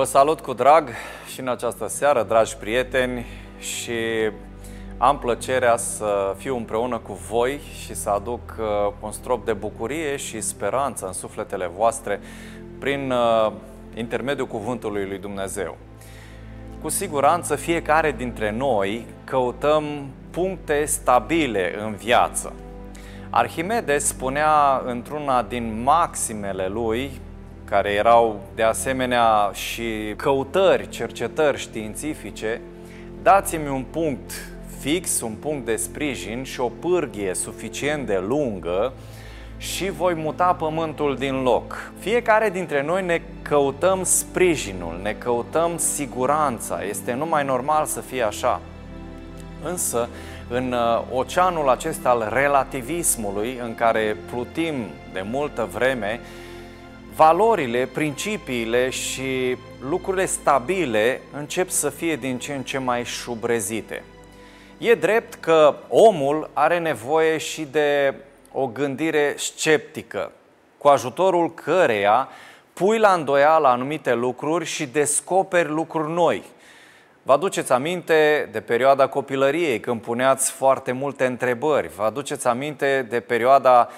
Vă salut cu drag și în această seară, dragi prieteni, și am plăcerea să fiu împreună cu voi și să aduc uh, un strop de bucurie și speranță în sufletele voastre prin uh, intermediul cuvântului lui Dumnezeu. Cu siguranță fiecare dintre noi căutăm puncte stabile în viață. Arhimedes spunea într-una din maximele lui, care erau de asemenea și căutări, cercetări științifice, dați-mi un punct fix, un punct de sprijin și o pârghie suficient de lungă și voi muta pământul din loc. Fiecare dintre noi ne căutăm sprijinul, ne căutăm siguranța. Este numai normal să fie așa. Însă, în uh, oceanul acesta al relativismului, în care plutim de multă vreme, valorile, principiile și lucrurile stabile încep să fie din ce în ce mai șubrezite. E drept că omul are nevoie și de o gândire sceptică, cu ajutorul căreia pui la îndoială anumite lucruri și descoperi lucruri noi. Vă aduceți aminte de perioada copilăriei, când puneați foarte multe întrebări. Vă aduceți aminte de perioada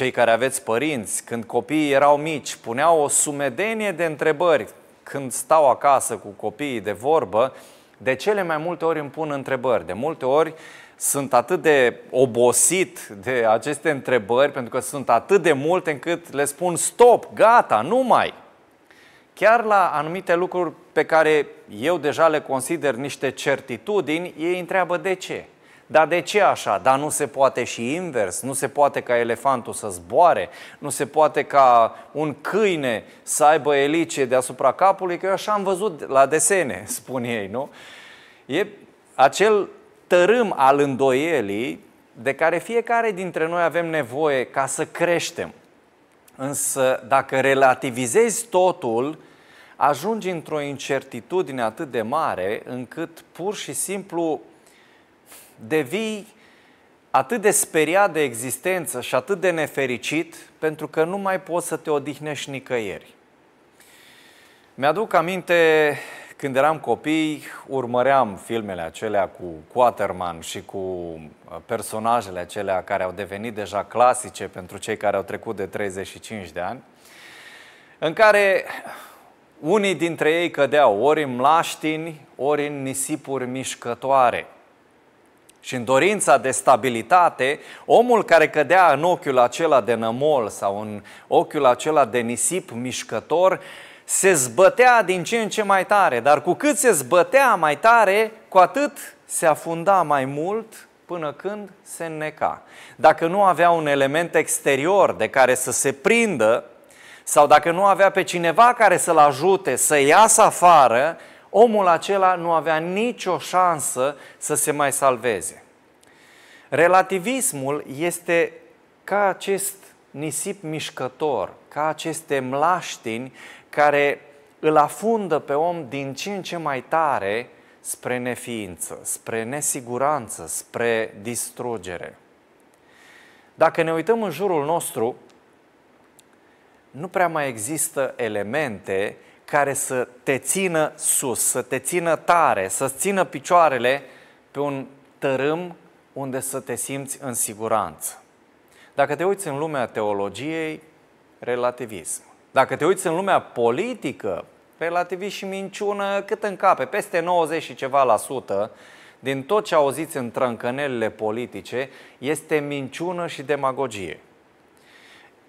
cei care aveți părinți, când copiii erau mici, puneau o sumedenie de întrebări când stau acasă cu copiii de vorbă, de cele mai multe ori îmi pun întrebări. De multe ori sunt atât de obosit de aceste întrebări, pentru că sunt atât de multe încât le spun stop, gata, nu mai. Chiar la anumite lucruri pe care eu deja le consider niște certitudini, ei întreabă de ce. Dar de ce așa? Dar nu se poate și invers, nu se poate ca elefantul să zboare, nu se poate ca un câine să aibă elice deasupra capului, că eu așa am văzut la desene, spun ei, nu? E acel tărâm al îndoielii de care fiecare dintre noi avem nevoie ca să creștem. Însă, dacă relativizezi totul, ajungi într-o incertitudine atât de mare încât pur și simplu devii atât de speriat de existență și atât de nefericit pentru că nu mai poți să te odihnești nicăieri. Mi-aduc aminte când eram copii, urmăream filmele acelea cu Quaterman și cu uh, personajele acelea care au devenit deja clasice pentru cei care au trecut de 35 de ani, în care unii dintre ei cădeau ori în mlaștini, ori în nisipuri mișcătoare – și în dorința de stabilitate, omul care cădea în ochiul acela de nămol sau în ochiul acela de nisip mișcător, se zbătea din ce în ce mai tare, dar cu cât se zbătea mai tare, cu atât se afunda mai mult până când se înneca. Dacă nu avea un element exterior de care să se prindă, sau dacă nu avea pe cineva care să-l ajute să iasă afară, omul acela nu avea nicio șansă să se mai salveze. Relativismul este ca acest nisip mișcător, ca aceste mlaștini care îl afundă pe om din ce în ce mai tare spre neființă, spre nesiguranță, spre distrugere. Dacă ne uităm în jurul nostru, nu prea mai există elemente care să te țină sus, să te țină tare, să-ți țină picioarele pe un tărâm unde să te simți în siguranță. Dacă te uiți în lumea teologiei, relativism. Dacă te uiți în lumea politică, relativism și minciună cât în cape, peste 90 și ceva la sută din tot ce auziți în trâncănelile politice este minciună și demagogie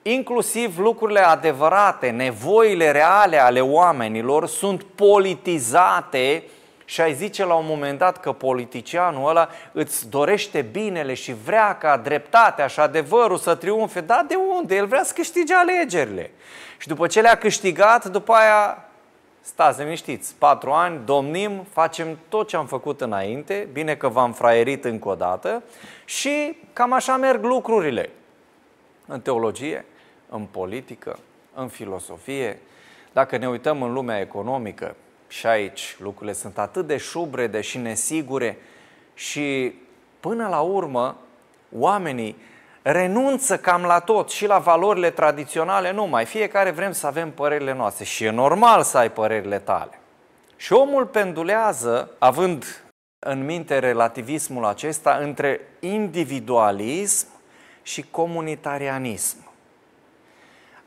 inclusiv lucrurile adevărate, nevoile reale ale oamenilor sunt politizate și ai zice la un moment dat că politicianul ăla îți dorește binele și vrea ca dreptatea și adevărul să triumfe. Da, de unde? El vrea să câștige alegerile. Și după ce le-a câștigat, după aia stați liniștiți, patru ani, domnim, facem tot ce am făcut înainte, bine că v-am fraierit încă o dată și cam așa merg lucrurile. În teologie, în politică, în filosofie. Dacă ne uităm în lumea economică, și aici lucrurile sunt atât de șubrede și nesigure și până la urmă oamenii renunță cam la tot și la valorile tradiționale nu mai. Fiecare vrem să avem părerile noastre și e normal să ai părerile tale. Și omul pendulează, având în minte relativismul acesta, între individualism și comunitarianism.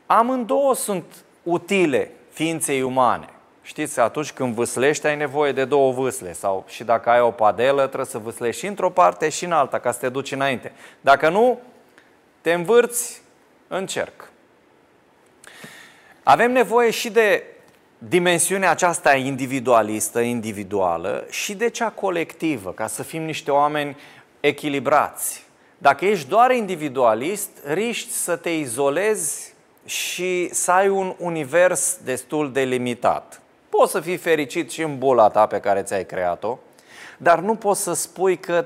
Amândouă sunt utile ființei umane. Știți, atunci când vâslești ai nevoie de două vâsle sau și dacă ai o padelă trebuie să vâslești și într-o parte și în alta ca să te duci înainte. Dacă nu, te învârți în cerc. Avem nevoie și de dimensiunea aceasta individualistă, individuală și de cea colectivă, ca să fim niște oameni echilibrați. Dacă ești doar individualist, riști să te izolezi și să ai un univers destul de limitat. Poți să fii fericit și în bula ta pe care ți-ai creat-o, dar nu poți să spui că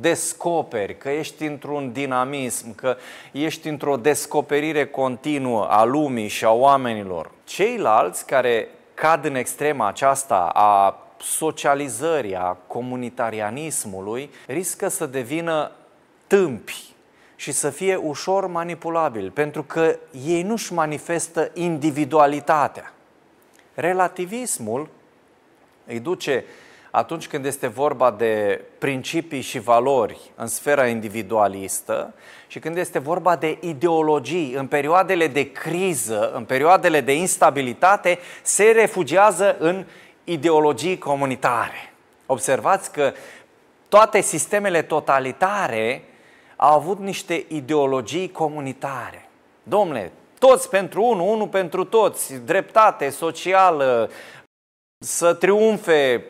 descoperi, că ești într-un dinamism, că ești într-o descoperire continuă a lumii și a oamenilor. Ceilalți care cad în extrema aceasta a socializării, a comunitarianismului, riscă să devină tâmpi și să fie ușor manipulabil, pentru că ei nu-și manifestă individualitatea. Relativismul îi duce atunci când este vorba de principii și valori în sfera individualistă și când este vorba de ideologii, în perioadele de criză, în perioadele de instabilitate, se refugiază în ideologii comunitare. Observați că toate sistemele totalitare au avut niște ideologii comunitare. Domnule, toți pentru unul, unul pentru toți, dreptate socială, să triumfe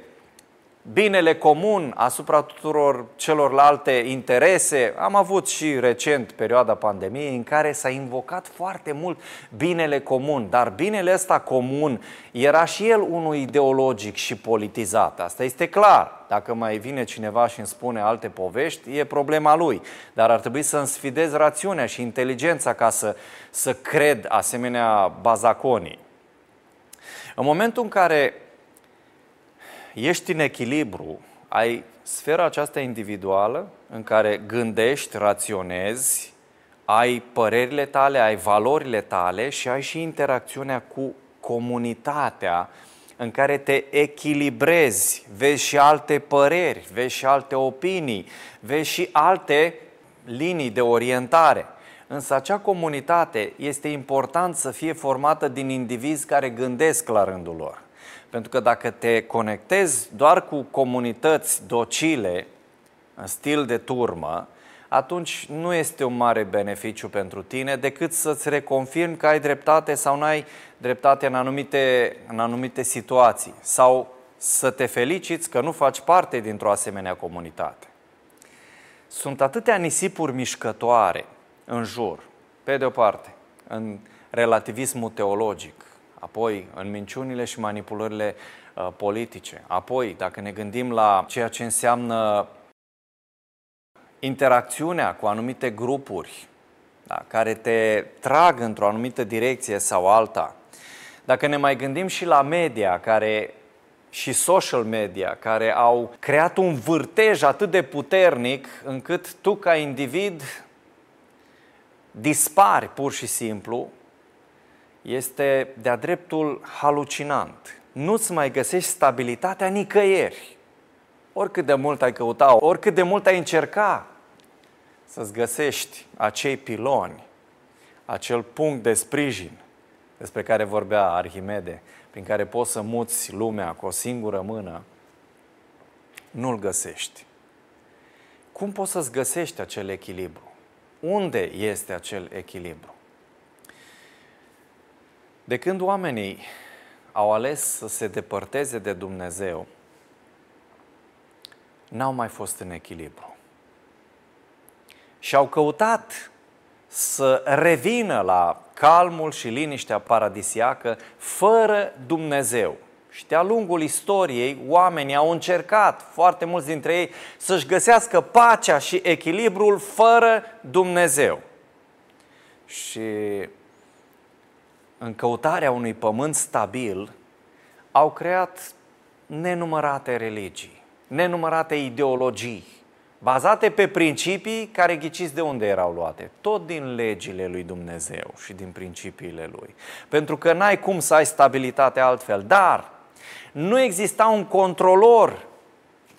binele comun asupra tuturor celorlalte interese. Am avut și recent perioada pandemiei în care s-a invocat foarte mult binele comun, dar binele ăsta comun era și el unul ideologic și politizat. Asta este clar. Dacă mai vine cineva și îmi spune alte povești, e problema lui. Dar ar trebui să-mi sfidez rațiunea și inteligența ca să, să cred asemenea bazaconii. În momentul în care ești în echilibru, ai sfera aceasta individuală în care gândești, raționezi, ai părerile tale, ai valorile tale și ai și interacțiunea cu comunitatea în care te echilibrezi, vezi și alte păreri, vezi și alte opinii, vezi și alte linii de orientare. Însă acea comunitate este important să fie formată din indivizi care gândesc la rândul lor. Pentru că dacă te conectezi doar cu comunități docile, în stil de turmă, atunci nu este un mare beneficiu pentru tine decât să-ți reconfirmi că ai dreptate sau nu ai dreptate în anumite, în anumite situații sau să te feliciți că nu faci parte dintr-o asemenea comunitate. Sunt atâtea nisipuri mișcătoare în jur, pe de o parte, în relativismul teologic, apoi în minciunile și manipulările uh, politice, apoi dacă ne gândim la ceea ce înseamnă interacțiunea cu anumite grupuri da, care te trag într-o anumită direcție sau alta, dacă ne mai gândim și la media care și social media care au creat un vârtej atât de puternic încât tu ca individ dispari pur și simplu este de-a dreptul halucinant. Nu-ți mai găsești stabilitatea nicăieri. Oricât de mult ai căuta, oricât de mult ai încerca să-ți găsești acei piloni, acel punct de sprijin despre care vorbea Arhimede, prin care poți să muți lumea cu o singură mână, nu-l găsești. Cum poți să-ți găsești acel echilibru? Unde este acel echilibru? De când oamenii au ales să se depărteze de Dumnezeu, n-au mai fost în echilibru. Și au căutat să revină la calmul și liniștea paradisiacă fără Dumnezeu. Și de-a lungul istoriei, oamenii au încercat, foarte mulți dintre ei, să-și găsească pacea și echilibrul fără Dumnezeu. Și în căutarea unui pământ stabil, au creat nenumărate religii, nenumărate ideologii, bazate pe principii care ghiciți de unde erau luate, tot din legile lui Dumnezeu și din principiile lui. Pentru că n-ai cum să ai stabilitate altfel, dar Nu exista un controlor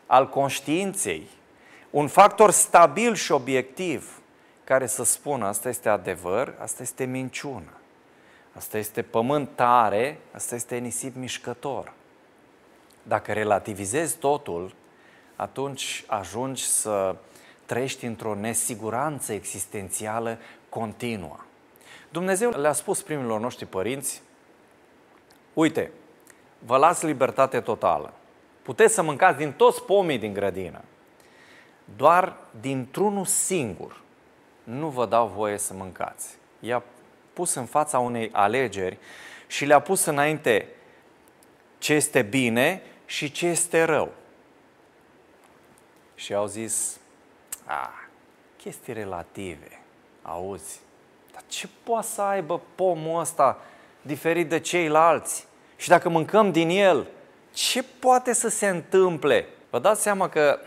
al conștiinței, un factor stabil și obiectiv care să spună asta este adevăr, asta este minciună, asta este pământ tare, asta este nisip mișcător. Dacă relativizezi totul, atunci ajungi să trăiești într-o nesiguranță existențială continuă. Dumnezeu le-a spus primilor noștri părinți, uite, vă las libertate totală. Puteți să mâncați din toți pomii din grădină. Doar dintr-unul singur nu vă dau voie să mâncați. I-a pus în fața unei alegeri și le-a pus înainte ce este bine și ce este rău. Și au zis, a, chestii relative, auzi, dar ce poate să aibă pomul ăsta diferit de ceilalți? Și dacă mâncăm din el, ce poate să se întâmple? Vă dați seama că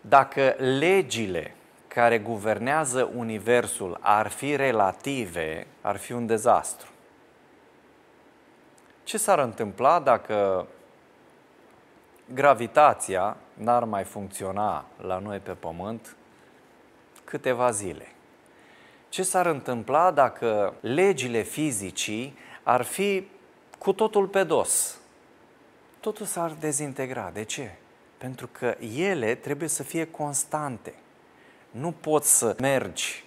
dacă legile care guvernează Universul ar fi relative, ar fi un dezastru. Ce s-ar întâmpla dacă gravitația n-ar mai funcționa la noi pe Pământ câteva zile? Ce s-ar întâmpla dacă legile fizicii ar fi cu totul pe dos? Totul s-ar dezintegra. De ce? Pentru că ele trebuie să fie constante. Nu poți să mergi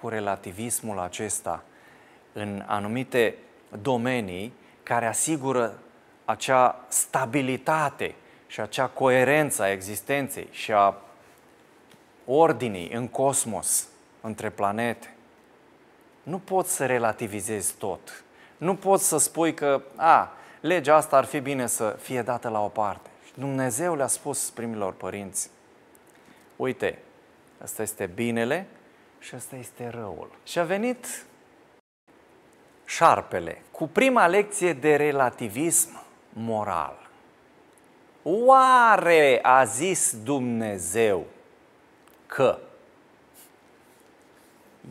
cu relativismul acesta în anumite domenii care asigură acea stabilitate și acea coerență a existenței și a ordinii în cosmos, între planete. Nu poți să relativizezi tot. Nu poți să spui că, a, legea asta ar fi bine să fie dată la o parte. Dumnezeu le-a spus primilor părinți, uite, Asta este binele și asta este răul. Și a venit șarpele cu prima lecție de relativism moral. Oare a zis Dumnezeu că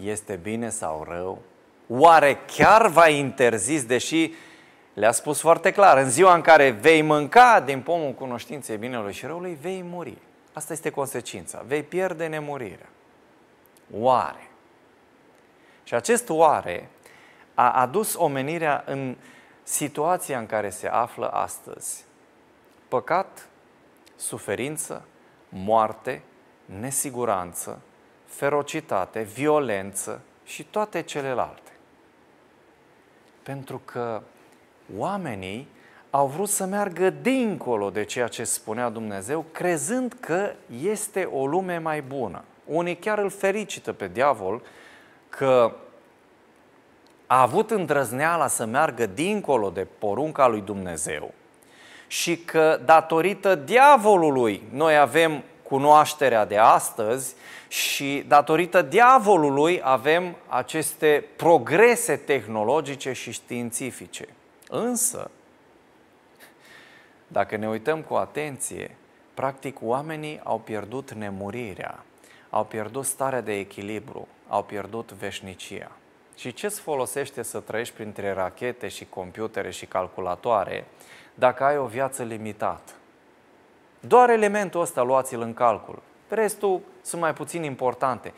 este bine sau rău? Oare chiar va interzis, deși le-a spus foarte clar, în ziua în care vei mânca din pomul cunoștinței binelui și răului, vei muri. Asta este consecința. Vei pierde nemurirea. Oare? Și acest oare a adus omenirea în situația în care se află astăzi. Păcat, suferință, moarte, nesiguranță, ferocitate, violență și toate celelalte. Pentru că oamenii au vrut să meargă dincolo de ceea ce spunea Dumnezeu, crezând că este o lume mai bună. Unii chiar îl fericită pe diavol că a avut îndrăzneala să meargă dincolo de porunca lui Dumnezeu și că datorită diavolului noi avem cunoașterea de astăzi și datorită diavolului avem aceste progrese tehnologice și științifice. Însă, dacă ne uităm cu atenție, practic oamenii au pierdut nemurirea, au pierdut starea de echilibru, au pierdut veșnicia. Și ce îți folosește să trăiești printre rachete și computere și calculatoare dacă ai o viață limitată? Doar elementul ăsta luați-l în calcul. Restul sunt mai puțin importante.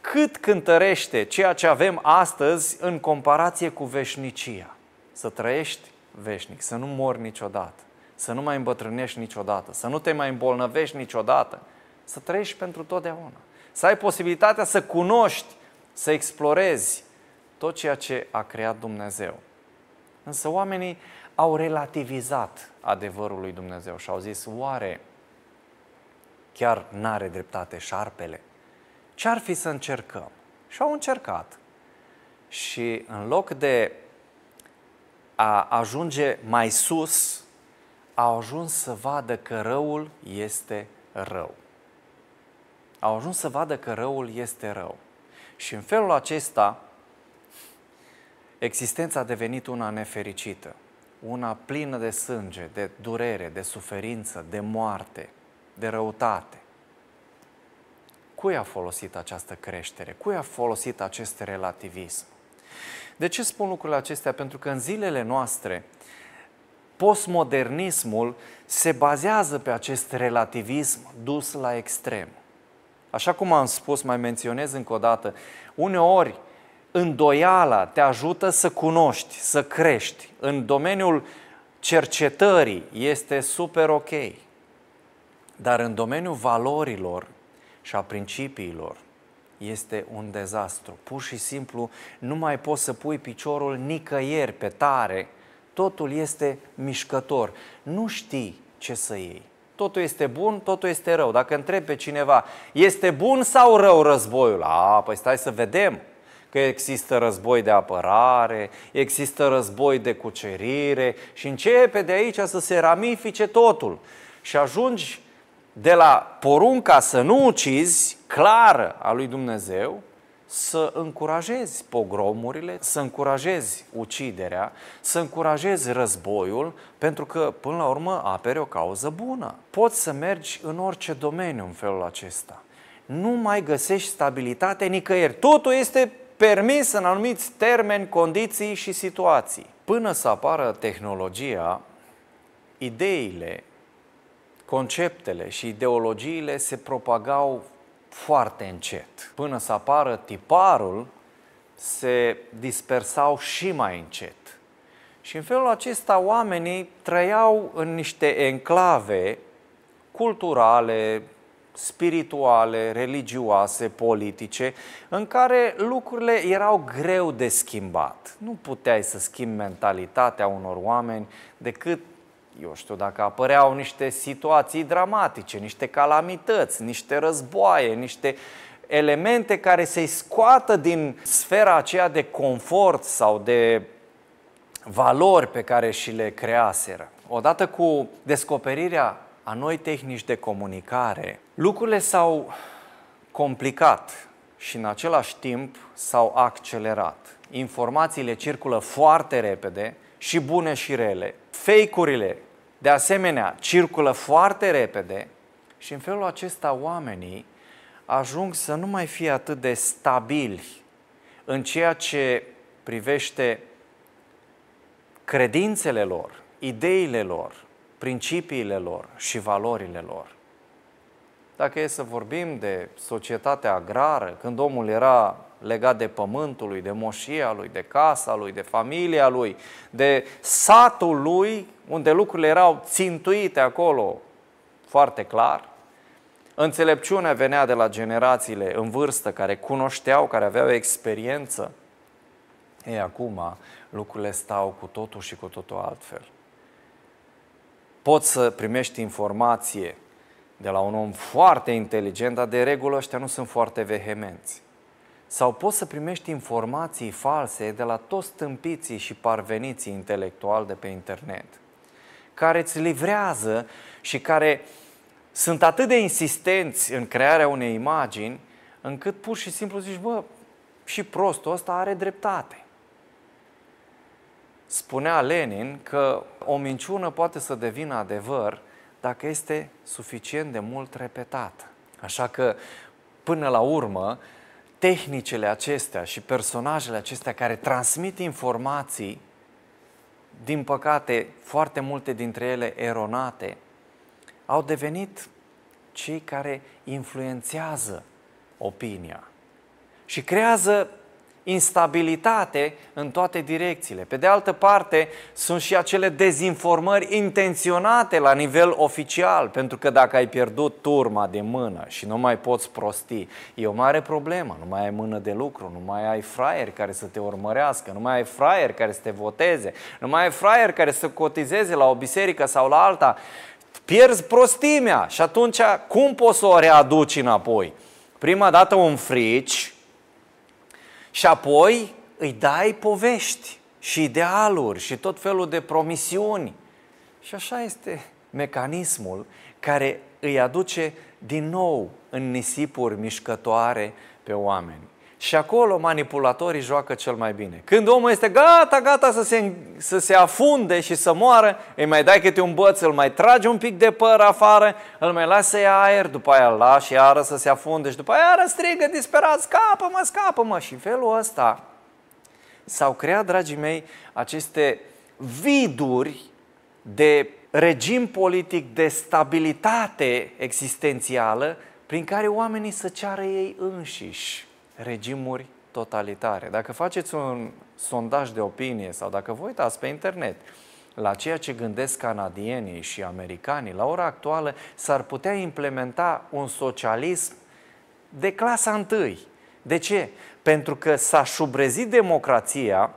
Cât cântărește ceea ce avem astăzi în comparație cu veșnicia? Să trăiești veșnic, să nu mori niciodată să nu mai îmbătrânești niciodată, să nu te mai îmbolnăvești niciodată, să trăiești pentru totdeauna. Să ai posibilitatea să cunoști, să explorezi tot ceea ce a creat Dumnezeu. Însă oamenii au relativizat adevărul lui Dumnezeu și au zis, oare chiar n-are dreptate șarpele? Ce ar fi să încercăm? Și au încercat. Și în loc de a ajunge mai sus, au ajuns să vadă că răul este rău. Au ajuns să vadă că răul este rău. Și în felul acesta, existența a devenit una nefericită, una plină de sânge, de durere, de suferință, de moarte, de răutate. Cui a folosit această creștere? Cui a folosit acest relativism? De ce spun lucrurile acestea? Pentru că în zilele noastre postmodernismul se bazează pe acest relativism dus la extrem. Așa cum am spus, mai menționez încă o dată, uneori îndoiala te ajută să cunoști, să crești. În domeniul cercetării este super ok, dar în domeniul valorilor și a principiilor este un dezastru. Pur și simplu nu mai poți să pui piciorul nicăieri pe tare, totul este mișcător. Nu știi ce să iei. Totul este bun, totul este rău. Dacă întrebi pe cineva, este bun sau rău războiul? A, păi stai să vedem că există război de apărare, există război de cucerire și începe de aici să se ramifice totul. Și ajungi de la porunca să nu ucizi, clară a lui Dumnezeu, să încurajezi pogromurile, să încurajezi uciderea, să încurajezi războiul, pentru că, până la urmă, apere o cauză bună. Poți să mergi în orice domeniu în felul acesta. Nu mai găsești stabilitate nicăieri. Totul este permis în anumiți termeni, condiții și situații. Până să apară tehnologia, ideile, conceptele și ideologiile se propagau foarte încet. Până să apară tiparul, se dispersau și mai încet. Și în felul acesta oamenii trăiau în niște enclave culturale, spirituale, religioase, politice, în care lucrurile erau greu de schimbat. Nu puteai să schimbi mentalitatea unor oameni decât, eu știu, dacă apăreau niște situații dramatice, niște calamități, niște războaie, niște elemente care să-i scoată din sfera aceea de confort sau de valori pe care și le creaseră. Odată cu descoperirea a noi tehnici de comunicare, lucrurile s-au complicat și în același timp s-au accelerat. Informațiile circulă foarte repede, și bune și rele. Fake-urile, de asemenea, circulă foarte repede și în felul acesta oamenii ajung să nu mai fie atât de stabili în ceea ce privește credințele lor, ideile lor, principiile lor și valorile lor. Dacă e să vorbim de societatea agrară, când omul era legat de pământul lui, de moșia lui, de casa lui, de familia lui, de satul lui, unde lucrurile erau țintuite acolo foarte clar, înțelepciunea venea de la generațiile în vârstă, care cunoșteau, care aveau experiență. Ei, acum lucrurile stau cu totul și cu totul altfel poți să primești informație de la un om foarte inteligent, dar de regulă ăștia nu sunt foarte vehemenți. Sau poți să primești informații false de la toți tâmpiții și parveniții intelectuali de pe internet, care îți livrează și care sunt atât de insistenți în crearea unei imagini, încât pur și simplu zici, bă, și prostul ăsta are dreptate. Spunea Lenin că o minciună poate să devină adevăr dacă este suficient de mult repetată. Așa că, până la urmă, tehnicile acestea și personajele acestea care transmit informații, din păcate, foarte multe dintre ele eronate, au devenit cei care influențează opinia și creează instabilitate în toate direcțiile. Pe de altă parte, sunt și acele dezinformări intenționate la nivel oficial, pentru că dacă ai pierdut turma de mână și nu mai poți prosti, e o mare problemă. Nu mai ai mână de lucru, nu mai ai fraieri care să te urmărească, nu mai ai fraieri care să te voteze, nu mai ai fraieri care să cotizeze la o biserică sau la alta. Pierzi prostimea și atunci cum poți să o readuci înapoi? Prima dată un frici, și apoi îi dai povești și idealuri și tot felul de promisiuni. Și așa este mecanismul care îi aduce din nou în nisipuri mișcătoare pe oameni. Și acolo manipulatorii joacă cel mai bine. Când omul este gata, gata să se, să se afunde și să moară, îi mai dai câte un băț, îl mai tragi un pic de păr afară, îl mai lasă să ia aer, după aia îl lași iară să se afunde și după aia iară strigă disperat, scapă-mă, scapă-mă. Și în felul ăsta s-au creat, dragii mei, aceste viduri de regim politic, de stabilitate existențială, prin care oamenii să ceară ei înșiși regimuri totalitare. Dacă faceți un sondaj de opinie sau dacă vă uitați pe internet la ceea ce gândesc canadienii și americanii, la ora actuală s-ar putea implementa un socialism de clasa întâi. De ce? Pentru că s-a șubrezit democrația,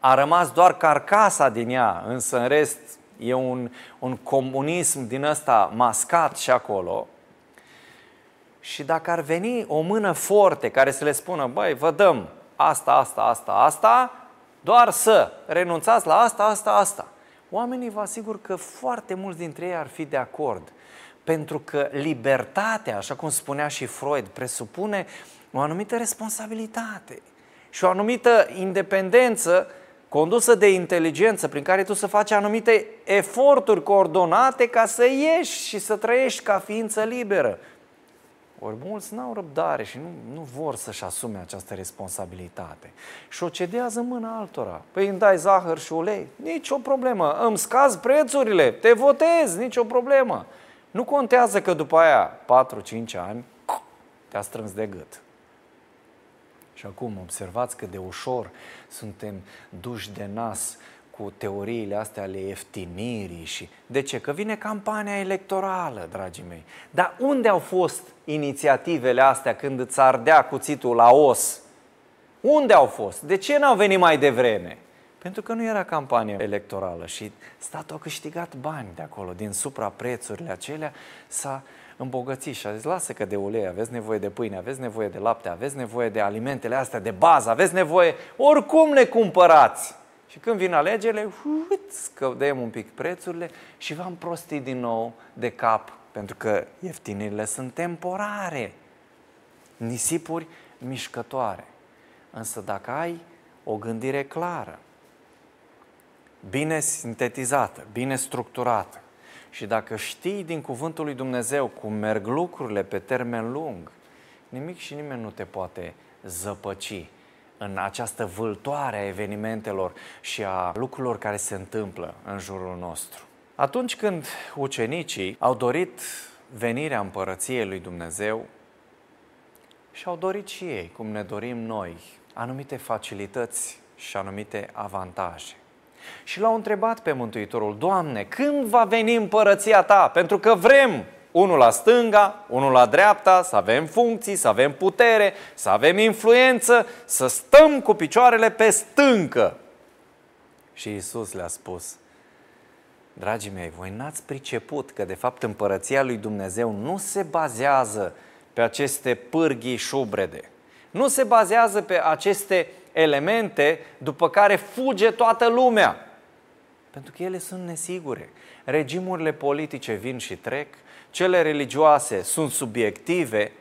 a rămas doar carcasa din ea, însă în rest e un, un comunism din ăsta mascat și acolo. Și dacă ar veni o mână forte care să le spună, băi, vă dăm asta, asta, asta, asta, doar să renunțați la asta, asta, asta. Oamenii vă asigur că foarte mulți dintre ei ar fi de acord. Pentru că libertatea, așa cum spunea și Freud, presupune o anumită responsabilitate și o anumită independență condusă de inteligență, prin care tu să faci anumite eforturi coordonate ca să ieși și să trăiești ca ființă liberă. Ori mulți n-au răbdare și nu, nu vor să-și asume această responsabilitate. Și o cedează mâna altora. Păi îmi dai zahăr și ulei? Nici o problemă. Îmi scazi prețurile, te votez, nici o problemă. Nu contează că după aia 4-5 ani te-a strâns de gât. Și acum observați că de ușor suntem duși de nas cu teoriile astea ale ieftinirii și... De ce? Că vine campania electorală, dragii mei. Dar unde au fost inițiativele astea când îți ardea cuțitul la os? Unde au fost? De ce n-au venit mai devreme? Pentru că nu era campanie electorală și statul a câștigat bani de acolo, din supraprețurile acelea s-a îmbogățit și a zis, lasă că de ulei aveți nevoie de pâine, aveți nevoie de lapte, aveți nevoie de alimentele astea de bază, aveți nevoie, oricum le cumpărați. Și când vin alegerile, scădem un pic prețurile și v-am prostit din nou de cap, pentru că ieftinile sunt temporare, nisipuri mișcătoare. Însă dacă ai o gândire clară, bine sintetizată, bine structurată, și dacă știi din cuvântul lui Dumnezeu cum merg lucrurile pe termen lung, nimic și nimeni nu te poate zăpăci în această vâltoare a evenimentelor și a lucrurilor care se întâmplă în jurul nostru. Atunci când ucenicii au dorit venirea împărăției lui Dumnezeu și au dorit și ei, cum ne dorim noi, anumite facilități și anumite avantaje. Și l-au întrebat pe Mântuitorul, Doamne, când va veni împărăția Ta? Pentru că vrem unul la stânga, unul la dreapta, să avem funcții, să avem putere, să avem influență, să stăm cu picioarele pe stâncă. Și Isus le-a spus, dragii mei, voi n-ați priceput că de fapt împărăția lui Dumnezeu nu se bazează pe aceste pârghii șubrede, nu se bazează pe aceste elemente după care fuge toată lumea. Pentru că ele sunt nesigure. Regimurile politice vin și trec, cele religioase sunt subiective.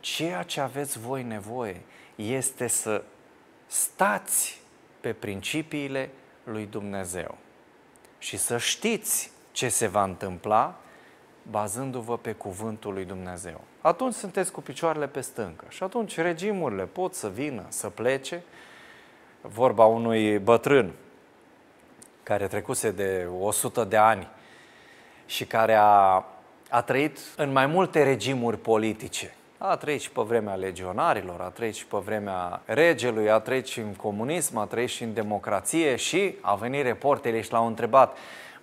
Ceea ce aveți voi nevoie este să stați pe principiile lui Dumnezeu și să știți ce se va întâmpla bazându-vă pe cuvântul lui Dumnezeu. Atunci sunteți cu picioarele pe stâncă și atunci regimurile pot să vină, să plece. Vorba unui bătrân care trecuse de 100 de ani și care a, a trăit în mai multe regimuri politice. A trăit și pe vremea legionarilor, a trăit și pe vremea regelui, a trăit și în comunism, a trăit și în democrație și a venit reporterii și l-au întrebat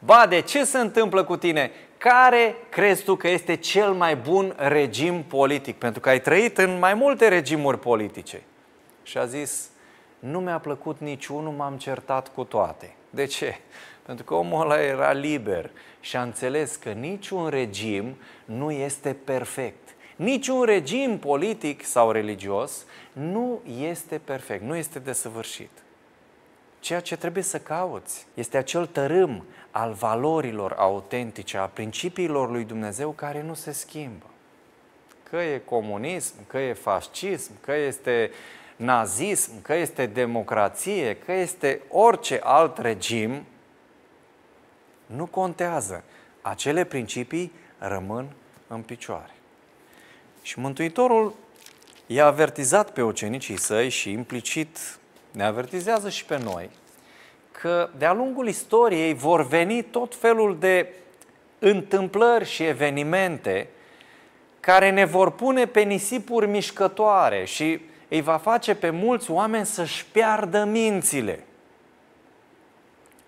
Bade, ce se întâmplă cu tine? Care crezi tu că este cel mai bun regim politic? Pentru că ai trăit în mai multe regimuri politice. Și a zis, nu mi-a plăcut niciunul, m-am certat cu toate. De ce? Pentru că omul ăla era liber și a înțeles că niciun regim nu este perfect. Niciun regim politic sau religios nu este perfect, nu este desăvârșit. Ceea ce trebuie să cauți este acel tărâm al valorilor autentice, a principiilor lui Dumnezeu care nu se schimbă. Că e comunism, că e fascism, că este nazism, că este democrație, că este orice alt regim, nu contează. Acele principii rămân în picioare. Și Mântuitorul i-a avertizat pe ucenicii săi și implicit ne avertizează și pe noi că de-a lungul istoriei vor veni tot felul de întâmplări și evenimente care ne vor pune pe nisipuri mișcătoare și îi va face pe mulți oameni să-și piardă mințile.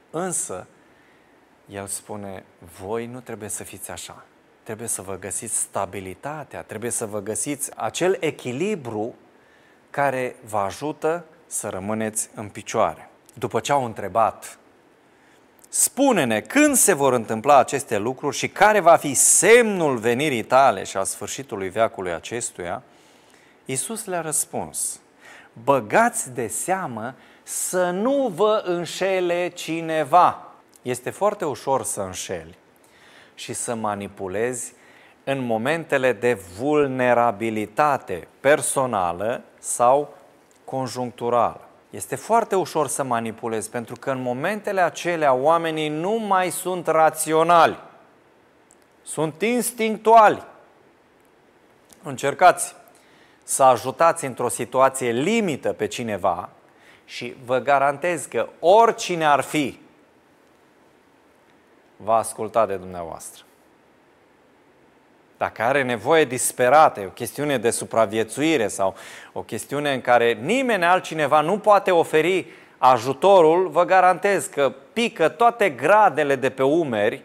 Însă, el spune, voi nu trebuie să fiți așa. Trebuie să vă găsiți stabilitatea, trebuie să vă găsiți acel echilibru care vă ajută să rămâneți în picioare. După ce au întrebat, spune-ne când se vor întâmpla aceste lucruri și care va fi semnul venirii tale și a sfârșitului veacului acestuia, Iisus le-a răspuns, băgați de seamă să nu vă înșele cineva. Este foarte ușor să înșeli și să manipulezi în momentele de vulnerabilitate personală sau conjuncturală. Este foarte ușor să manipulezi pentru că în momentele acelea oamenii nu mai sunt raționali, sunt instinctuali. Încercați să ajutați într-o situație limită pe cineva și vă garantez că oricine ar fi, va asculta de dumneavoastră. Dacă are nevoie disperată, o chestiune de supraviețuire sau o chestiune în care nimeni altcineva nu poate oferi ajutorul, vă garantez că pică toate gradele de pe umeri,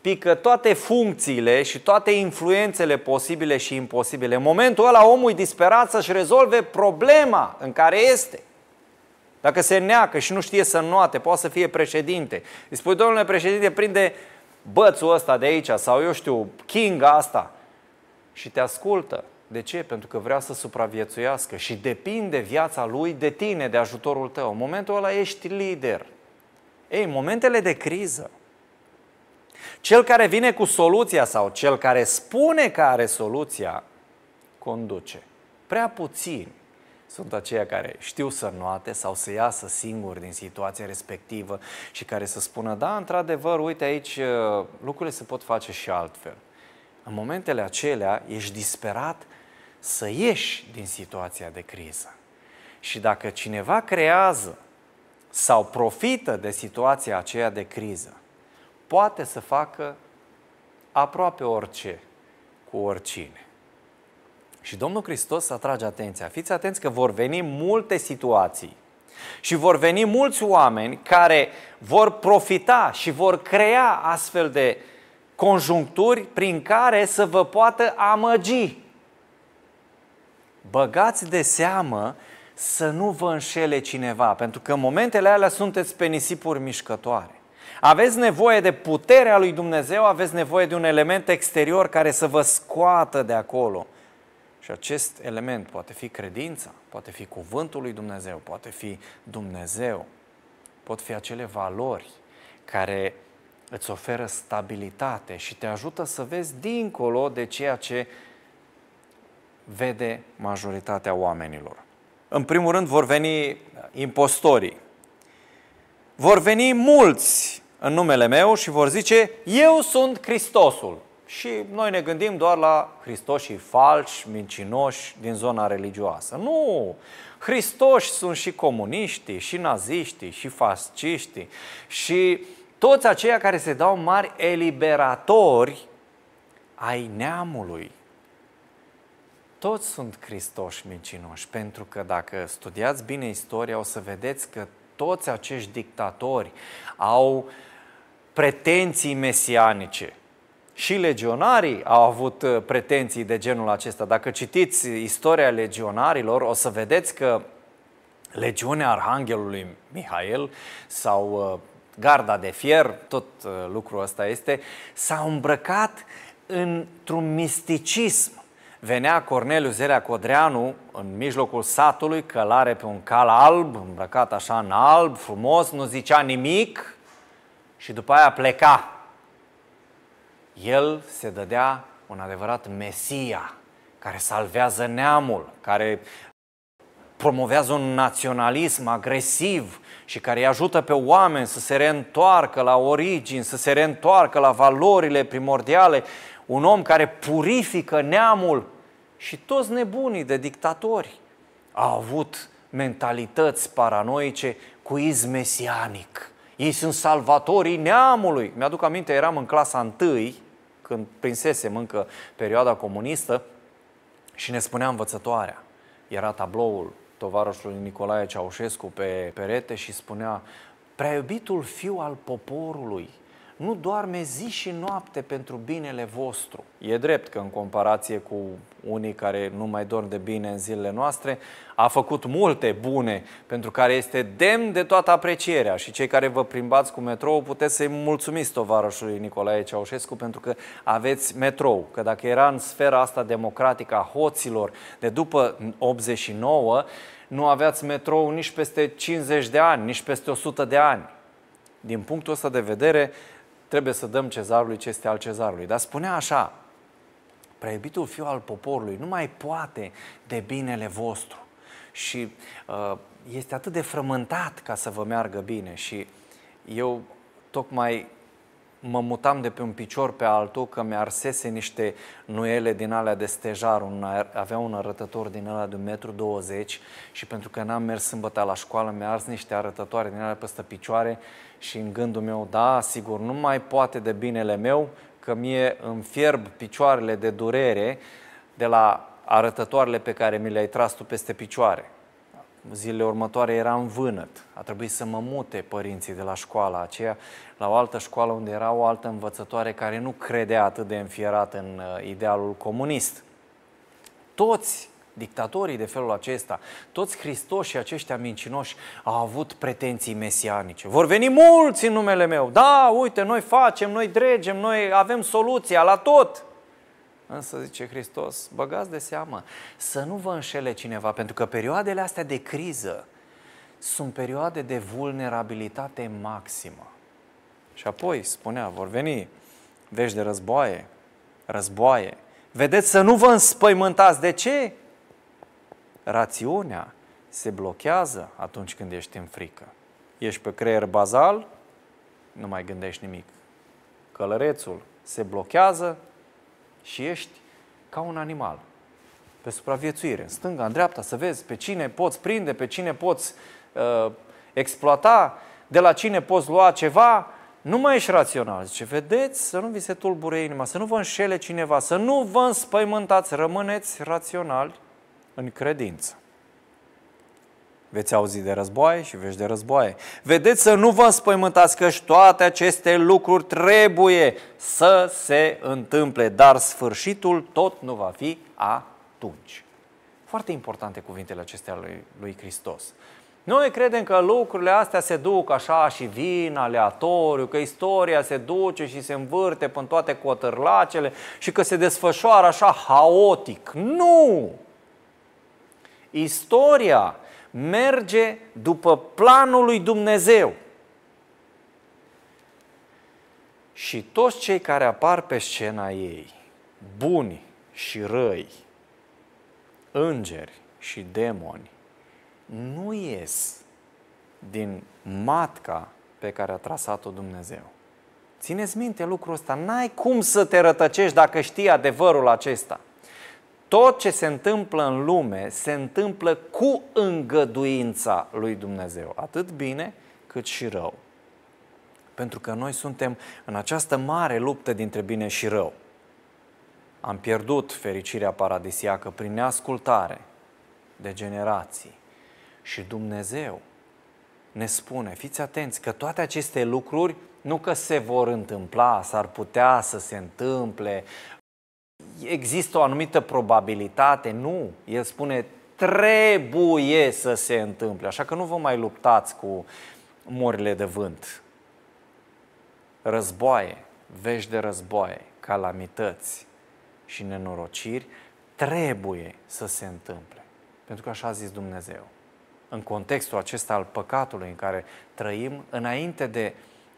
pică toate funcțiile și toate influențele posibile și imposibile. În momentul ăla omul e disperat să-și rezolve problema în care este. Dacă se neacă și nu știe să înnoate, poate să fie președinte. Îi spui, domnule președinte, prinde bățul ăsta de aici sau eu știu, kinga asta și te ascultă. De ce? Pentru că vrea să supraviețuiască și depinde viața lui de tine, de ajutorul tău. În momentul ăla ești lider. Ei, în momentele de criză, cel care vine cu soluția sau cel care spune că are soluția, conduce. Prea puțin sunt aceia care știu să noate sau să iasă singuri din situația respectivă și care să spună, da, într-adevăr, uite aici, uh, lucrurile se pot face și altfel. În momentele acelea ești disperat să ieși din situația de criză. Și dacă cineva creează sau profită de situația aceea de criză, poate să facă aproape orice cu oricine. Și Domnul Hristos atrage atenția. Fiți atenți că vor veni multe situații și vor veni mulți oameni care vor profita și vor crea astfel de conjuncturi prin care să vă poată amăgi. Băgați de seamă să nu vă înșele cineva, pentru că în momentele alea sunteți pe nisipuri mișcătoare. Aveți nevoie de puterea lui Dumnezeu, aveți nevoie de un element exterior care să vă scoată de acolo. Și acest element poate fi credința, poate fi cuvântul lui Dumnezeu, poate fi Dumnezeu, pot fi acele valori care îți oferă stabilitate și te ajută să vezi dincolo de ceea ce vede majoritatea oamenilor. În primul rând vor veni impostorii. Vor veni mulți în numele meu și vor zice, eu sunt Hristosul. Și noi ne gândim doar la Hristoșii falși, mincinoși din zona religioasă. Nu! Hristoși sunt și comuniștii, și naziștii, și fasciștii, și toți aceia care se dau mari eliberatori ai neamului. Toți sunt Hristoși mincinoși, pentru că dacă studiați bine istoria, o să vedeți că toți acești dictatori au pretenții mesianice și legionarii au avut uh, pretenții de genul acesta. Dacă citiți istoria legionarilor, o să vedeți că legiunea Arhanghelului Mihail sau uh, garda de fier, tot uh, lucrul ăsta este, s-au îmbrăcat într-un misticism. Venea Corneliu Zelea Codreanu în mijlocul satului, călare pe un cal alb, îmbrăcat așa în alb, frumos, nu zicea nimic și după aia pleca el se dădea un adevărat Mesia care salvează neamul, care promovează un naționalism agresiv și care îi ajută pe oameni să se reîntoarcă la origini, să se reîntoarcă la valorile primordiale, un om care purifică neamul și toți nebunii de dictatori au avut mentalități paranoice cu iz mesianic. Ei sunt salvatorii neamului. Mi-aduc aminte, eram în clasa întâi, când prinsesem încă perioada comunistă, și ne spunea învățătoarea. Era tabloul tovarășului Nicolae Ceaușescu pe perete și spunea Prea iubitul fiu al poporului, nu doarme zi și noapte pentru binele vostru. E drept că în comparație cu unii care nu mai dorm de bine în zilele noastre, a făcut multe bune pentru care este demn de toată aprecierea și cei care vă plimbați cu metrou puteți să-i mulțumiți tovarășului Nicolae Ceaușescu pentru că aveți metrou. Că dacă era în sfera asta democratică a hoților de după 89, nu aveați metrou nici peste 50 de ani, nici peste 100 de ani. Din punctul ăsta de vedere, trebuie să dăm cezarului ce este al cezarului. Dar spunea așa, preiubitul fiu al poporului nu mai poate de binele vostru. Și uh, este atât de frământat ca să vă meargă bine și eu tocmai mă mutam de pe un picior pe altul că mi-arsese niște nuiele din alea de stejar, un, avea un arătător din ăla de 1,20 m și pentru că n-am mers sâmbătă la școală, mi-a ars niște arătătoare din alea peste picioare și în gândul meu, da, sigur, nu mai poate de binele meu că mie îmi fierb picioarele de durere de la arătătoarele pe care mi le-ai tras tu peste picioare. Zilele următoare era în vânăt. A trebuit să mă mute părinții de la școala aceea la o altă școală unde era o altă învățătoare care nu credea atât de înfierat în uh, idealul comunist. Toți dictatorii de felul acesta, toți Hristoși aceștia mincinoși au avut pretenții mesianice. Vor veni mulți în numele meu. Da, uite, noi facem, noi dregem, noi avem soluția la tot. Însă, zice Hristos, băgați de seamă să nu vă înșele cineva, pentru că perioadele astea de criză sunt perioade de vulnerabilitate maximă. Și apoi, spunea, vor veni vești de războaie, războaie. Vedeți să nu vă înspăimântați. De ce? Rațiunea se blochează atunci când ești în frică. Ești pe creier bazal, nu mai gândești nimic. Călărețul se blochează și ești ca un animal pe supraviețuire, în stânga, în dreapta, să vezi pe cine poți prinde, pe cine poți uh, exploata, de la cine poți lua ceva, nu mai ești rațional. Zice, vedeți, să nu vi se tulbure inima, să nu vă înșele cineva, să nu vă înspăimântați, rămâneți raționali în credință. Veți auzi de războaie și veți de războaie. Vedeți să nu vă înspăimântați că toate aceste lucruri trebuie să se întâmple, dar sfârșitul tot nu va fi atunci. Foarte importante cuvintele acestea lui, lui Hristos. Noi credem că lucrurile astea se duc așa și vin aleatoriu, că istoria se duce și se învârte până toate cotărlacele și că se desfășoară așa haotic. Nu! Istoria merge după planul lui Dumnezeu. Și toți cei care apar pe scena ei, buni și răi, îngeri și demoni, nu ies din matca pe care a trasat-o Dumnezeu. Țineți minte lucrul ăsta, n-ai cum să te rătăcești dacă știi adevărul acesta. Tot ce se întâmplă în lume se întâmplă cu îngăduința lui Dumnezeu, atât bine cât și rău. Pentru că noi suntem în această mare luptă dintre bine și rău. Am pierdut fericirea paradisiacă prin neascultare de generații. Și Dumnezeu ne spune, fiți atenți, că toate aceste lucruri nu că se vor întâmpla, s-ar putea să se întâmple, există o anumită probabilitate, nu. El spune, trebuie să se întâmple, așa că nu vă mai luptați cu morile de vânt. Războaie, vești de războaie, calamități și nenorociri trebuie să se întâmple. Pentru că așa a zis Dumnezeu în contextul acesta al păcatului în care trăim, înainte de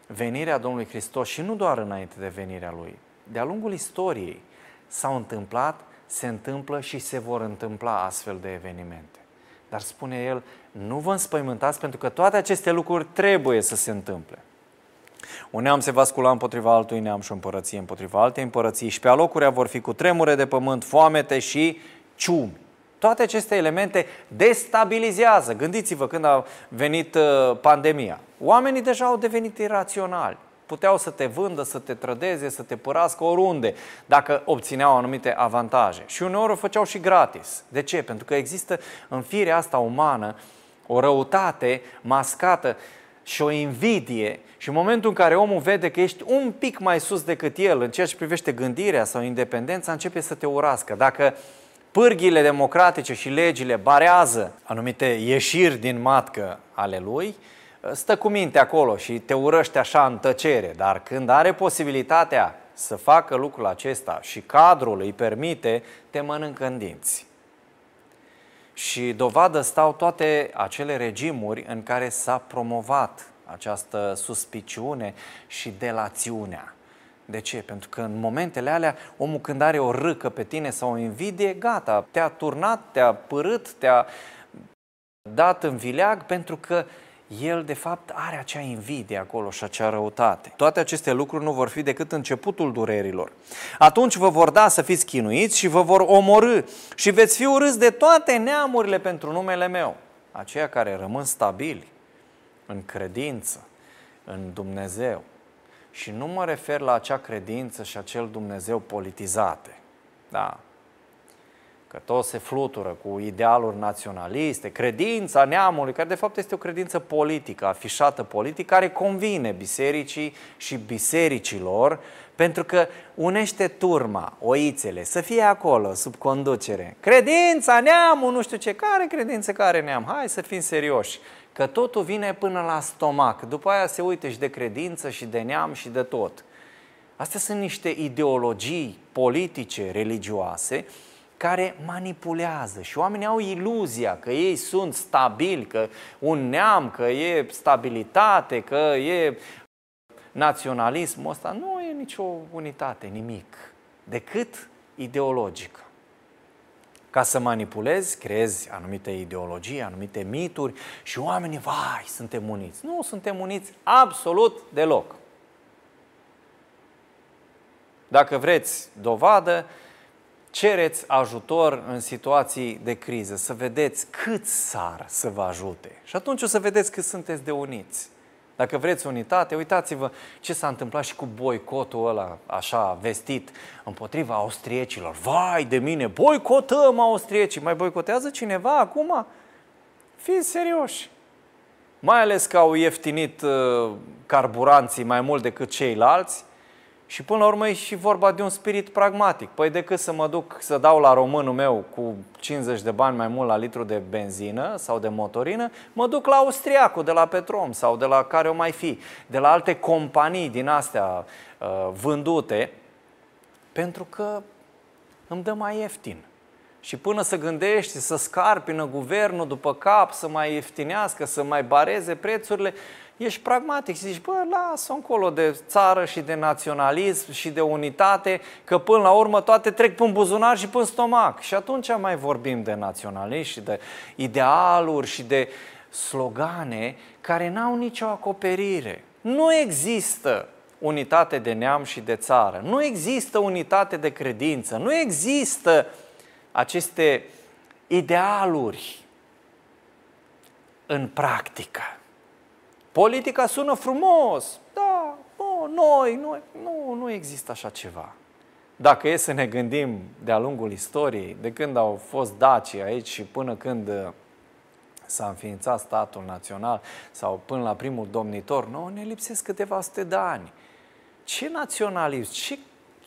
venirea Domnului Hristos și nu doar înainte de venirea Lui. De-a lungul istoriei s-au întâmplat, se întâmplă și se vor întâmpla astfel de evenimente. Dar spune El, nu vă înspăimântați pentru că toate aceste lucruri trebuie să se întâmple. Un neam se va scula împotriva altui neam și o împărăție împotriva altei împărății și pe alocurea vor fi cu tremure de pământ, foamete și ciumi. Toate aceste elemente destabilizează. Gândiți-vă când a venit uh, pandemia. Oamenii deja au devenit iraționali puteau să te vândă, să te trădeze, să te părască oriunde, dacă obțineau anumite avantaje. Și uneori o făceau și gratis. De ce? Pentru că există în firea asta umană o răutate mascată și o invidie și în momentul în care omul vede că ești un pic mai sus decât el în ceea ce privește gândirea sau independența, începe să te urască. Dacă pârghile democratice și legile barează anumite ieșiri din matcă ale lui, stă cu minte acolo și te urăște așa în tăcere, dar când are posibilitatea să facă lucrul acesta și cadrul îi permite, te mănâncă în dinți. Și dovadă stau toate acele regimuri în care s-a promovat această suspiciune și delațiunea. De ce? Pentru că în momentele alea, omul când are o râcă pe tine sau o invidie, gata, te-a turnat, te-a părât, te-a dat în vileag pentru că el de fapt are acea invidie acolo și acea răutate. Toate aceste lucruri nu vor fi decât începutul durerilor. Atunci vă vor da să fiți chinuiți și vă vor omorâ și veți fi urâți de toate neamurile pentru numele meu. Aceia care rămân stabili în credință, în Dumnezeu. Și nu mă refer la acea credință și acel Dumnezeu politizate. Da, că tot se flutură cu idealuri naționaliste, credința neamului, care de fapt este o credință politică, afișată politic, care convine bisericii și bisericilor, pentru că unește turma, oițele, să fie acolo, sub conducere. Credința, neamul, nu știu ce, care credință, care neam? Hai să fim serioși, că totul vine până la stomac, după aia se uită și de credință și de neam și de tot. Astea sunt niște ideologii politice, religioase, care manipulează și oamenii au iluzia că ei sunt stabili, că un neam, că e stabilitate, că e naționalismul ăsta. Nu e nicio unitate, nimic, decât ideologic. Ca să manipulezi, creezi anumite ideologii, anumite mituri și oamenii, vai, suntem uniți. Nu suntem uniți absolut deloc. Dacă vreți dovadă, cereți ajutor în situații de criză, să vedeți cât sar să vă ajute. Și atunci o să vedeți cât sunteți de uniți. Dacă vreți unitate, uitați-vă ce s-a întâmplat și cu boicotul ăla așa vestit împotriva austriecilor. Vai de mine, boicotăm austriecii. Mai boicotează cineva acum? Fiți serioși. Mai ales că au ieftinit uh, carburanții mai mult decât ceilalți, și până la urmă e și vorba de un spirit pragmatic. Păi decât să mă duc să dau la românul meu cu 50 de bani mai mult la litru de benzină sau de motorină, mă duc la austriacul de la Petrom sau de la care o mai fi, de la alte companii din astea uh, vândute, pentru că îmi dă mai ieftin. Și până să gândești să scarpină guvernul după cap, să mai ieftinească, să mai bareze prețurile, ești pragmatic și zici, bă, lasă încolo de țară și de naționalism și de unitate, că până la urmă toate trec pe buzunar și pe stomac. Și atunci mai vorbim de naționalism și de idealuri și de slogane care n-au nicio acoperire. Nu există unitate de neam și de țară. Nu există unitate de credință. Nu există aceste idealuri în practică. Politica sună frumos, da, oh, noi, noi, nu, nu există așa ceva. Dacă e să ne gândim de-a lungul istoriei, de când au fost Daci aici și până când uh, s-a înființat statul național sau până la primul domnitor, nu, ne lipsesc câteva sute de ani. Ce naționalism, ce,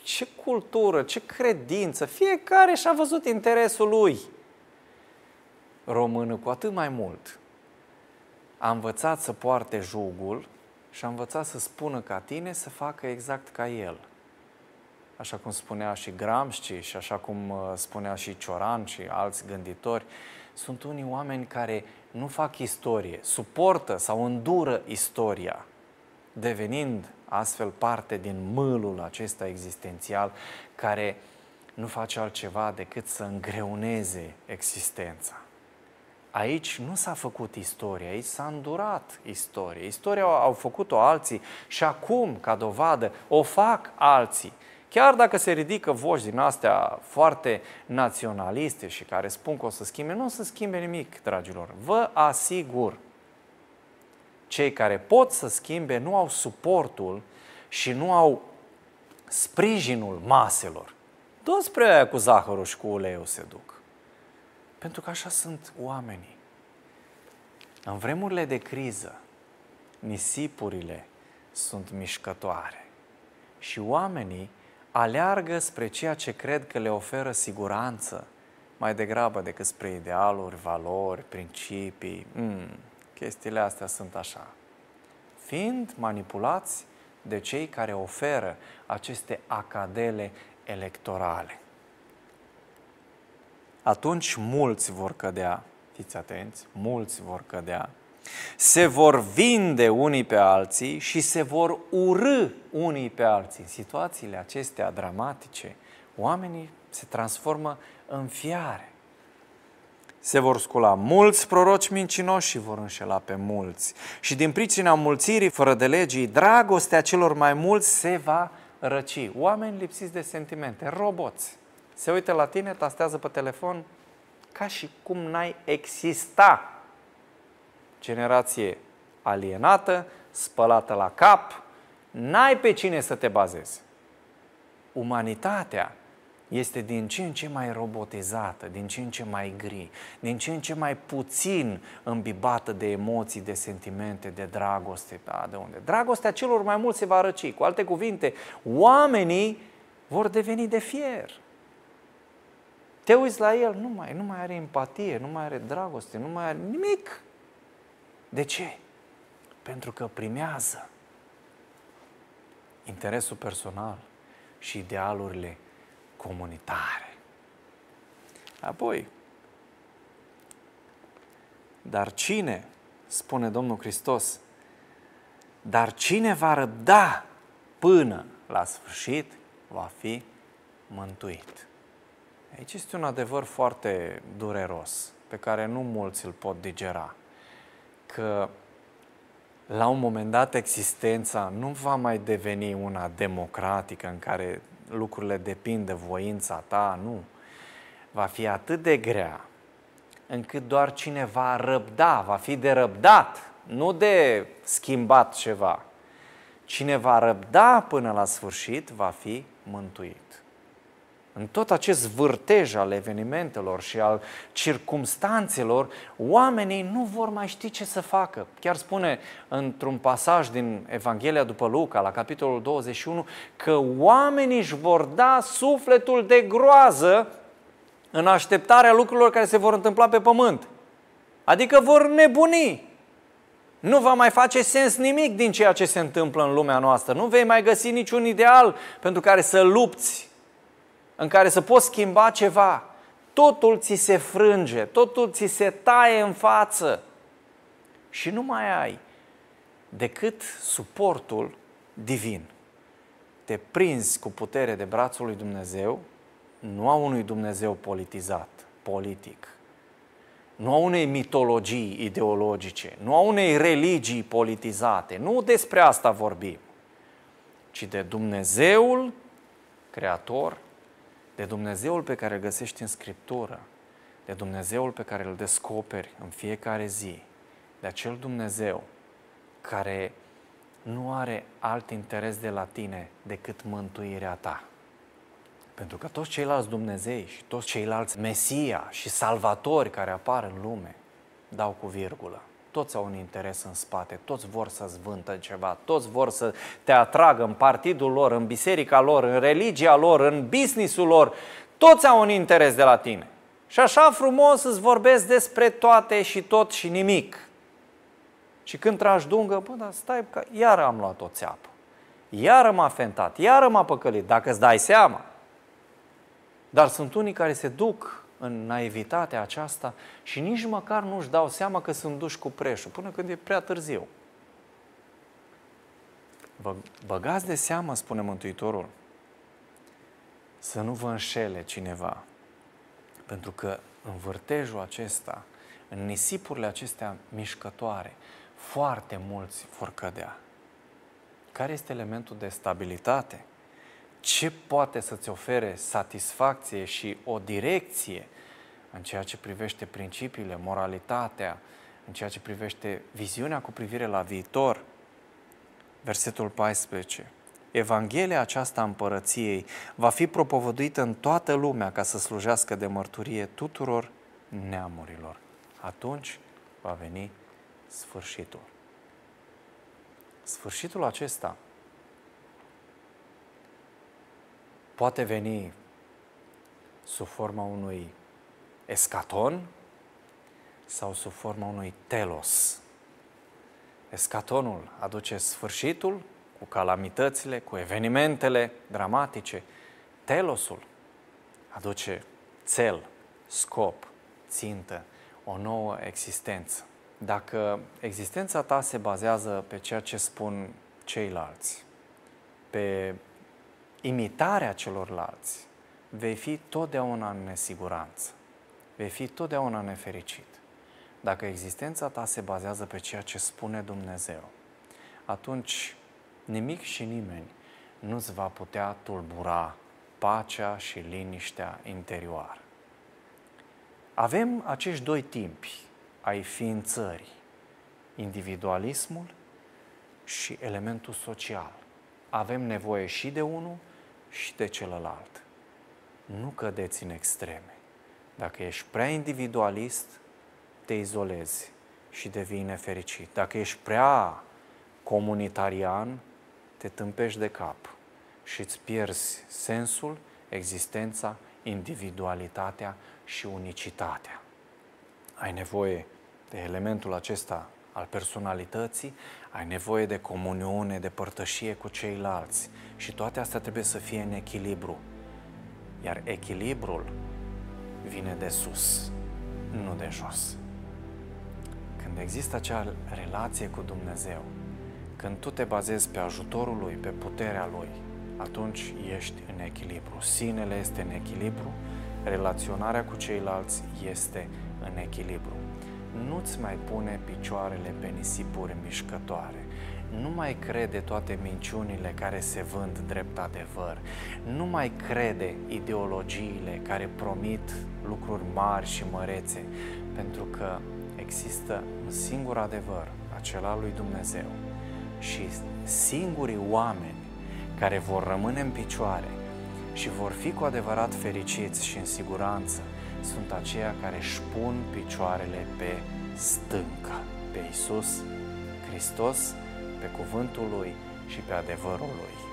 ce cultură, ce credință, fiecare și-a văzut interesul lui. Românul cu atât mai mult a învățat să poarte jugul și a învățat să spună ca tine să facă exact ca el. Așa cum spunea și Gramsci și așa cum uh, spunea și Cioran și alți gânditori, sunt unii oameni care nu fac istorie, suportă sau îndură istoria, devenind astfel parte din mâlul acesta existențial care nu face altceva decât să îngreuneze existența. Aici nu s-a făcut istorie, aici s-a îndurat istorie. Istoria au făcut-o alții și acum, ca dovadă, o fac alții. chiar dacă se ridică voci din astea foarte naționaliste și care spun că o să schimbe, nu o să schimbe nimic, dragilor. Vă asigur, cei care pot să schimbe nu au suportul și nu au sprijinul maselor. Toți spre aia cu zahărul și cu uleiul se duc. Pentru că așa sunt oamenii. În vremurile de criză, nisipurile sunt mișcătoare și oamenii aleargă spre ceea ce cred că le oferă siguranță, mai degrabă decât spre idealuri, valori, principii. Mm, chestiile astea sunt așa. Fiind manipulați de cei care oferă aceste acadele electorale. Atunci mulți vor cădea, fiți atenți, mulți vor cădea, se vor vinde unii pe alții și se vor urâ unii pe alții. În situațiile acestea dramatice, oamenii se transformă în fiare. Se vor scula mulți proroci mincinoși și vor înșela pe mulți. Și din pricina mulțirii fără de legii, dragostea celor mai mulți se va răci. Oameni lipsiți de sentimente, roboți. Se uită la tine, tastează pe telefon ca și cum n-ai exista. Generație alienată, spălată la cap, n-ai pe cine să te bazezi. Umanitatea este din ce în ce mai robotizată, din ce în ce mai gri, din ce în ce mai puțin îmbibată de emoții, de sentimente, de dragoste. Da, de unde? Dragostea celor mai mulți se va răci. Cu alte cuvinte, oamenii vor deveni de fier. Te uiți la el, nu mai, nu mai are empatie, nu mai are dragoste, nu mai are nimic. De ce? Pentru că primează interesul personal și idealurile comunitare. Apoi, dar cine, spune Domnul Hristos, dar cine va răbda până la sfârșit, va fi mântuit. Aici este un adevăr foarte dureros, pe care nu mulți îl pot digera. Că la un moment dat existența nu va mai deveni una democratică în care lucrurile depind de voința ta, nu. Va fi atât de grea încât doar cine va răbda, va fi de răbdat, nu de schimbat ceva. Cine va răbda până la sfârșit va fi mântuit în tot acest vârtej al evenimentelor și al circumstanțelor, oamenii nu vor mai ști ce să facă. Chiar spune într-un pasaj din Evanghelia după Luca, la capitolul 21, că oamenii își vor da sufletul de groază în așteptarea lucrurilor care se vor întâmpla pe pământ. Adică vor nebuni. Nu va mai face sens nimic din ceea ce se întâmplă în lumea noastră. Nu vei mai găsi niciun ideal pentru care să lupți în care să poți schimba ceva, totul ți se frânge, totul ți se taie în față. Și nu mai ai decât suportul divin. Te prinzi cu putere de brațul lui Dumnezeu, nu a unui Dumnezeu politizat, politic, nu a unei mitologii ideologice, nu a unei religii politizate, nu despre asta vorbim, ci de Dumnezeul Creator de Dumnezeul pe care îl găsești în Scriptură, de Dumnezeul pe care îl descoperi în fiecare zi, de acel Dumnezeu care nu are alt interes de la tine decât mântuirea ta. Pentru că toți ceilalți Dumnezei și toți ceilalți Mesia și Salvatori care apar în lume dau cu virgulă toți au un interes în spate, toți vor să-ți vântă ceva, toți vor să te atragă în partidul lor, în biserica lor, în religia lor, în businessul lor, toți au un interes de la tine. Și așa frumos îți vorbesc despre toate și tot și nimic. Și când tragi dungă, bă, dar stai, că iară am luat o țeapă. Iară m-a fentat, iară m-a păcălit, dacă îți dai seama. Dar sunt unii care se duc în naivitatea aceasta și nici măcar nu își dau seama că sunt duși cu preșul, până când e prea târziu. Vă băgați de seamă, spune Mântuitorul, să nu vă înșele cineva, pentru că în vârtejul acesta, în nisipurile acestea mișcătoare, foarte mulți vor cădea. Care este elementul de stabilitate? Ce poate să-ți ofere satisfacție și o direcție în ceea ce privește principiile, moralitatea, în ceea ce privește viziunea cu privire la viitor. Versetul 14. Evanghelia aceasta a împărăției va fi propovăduită în toată lumea ca să slujească de mărturie tuturor neamurilor. Atunci va veni sfârșitul. Sfârșitul acesta poate veni sub forma unui escaton sau sub forma unui telos. Escatonul aduce sfârșitul cu calamitățile, cu evenimentele dramatice. Telosul aduce cel, scop, țintă, o nouă existență. Dacă existența ta se bazează pe ceea ce spun ceilalți, pe imitarea celorlalți, vei fi totdeauna în nesiguranță, vei fi totdeauna nefericit. Dacă existența ta se bazează pe ceea ce spune Dumnezeu, atunci nimic și nimeni nu-ți va putea tulbura pacea și liniștea interioară. Avem acești doi timpi ai ființării, individualismul și elementul social. Avem nevoie și de unul și de celălalt. Nu cădeți în extreme. Dacă ești prea individualist, te izolezi și devii nefericit. Dacă ești prea comunitarian, te tâmpești de cap și îți pierzi sensul, existența, individualitatea și unicitatea. Ai nevoie de elementul acesta al personalității, ai nevoie de comuniune, de părtășie cu ceilalți și toate astea trebuie să fie în echilibru. Iar echilibrul vine de sus, nu de jos. Când există acea relație cu Dumnezeu, când tu te bazezi pe ajutorul Lui, pe puterea Lui, atunci ești în echilibru. Sinele este în echilibru, relaționarea cu ceilalți este în echilibru. Nu-ți mai pune picioarele pe nisipuri mișcătoare. Nu mai crede toate minciunile care se vând drept adevăr. Nu mai crede ideologiile care promit lucruri mari și mărețe, pentru că există un singur adevăr, acela lui Dumnezeu. Și singurii oameni care vor rămâne în picioare și vor fi cu adevărat fericiți și în siguranță sunt aceia care își pun picioarele pe stâncă, pe Isus Hristos, pe cuvântul Lui și pe adevărul Lui.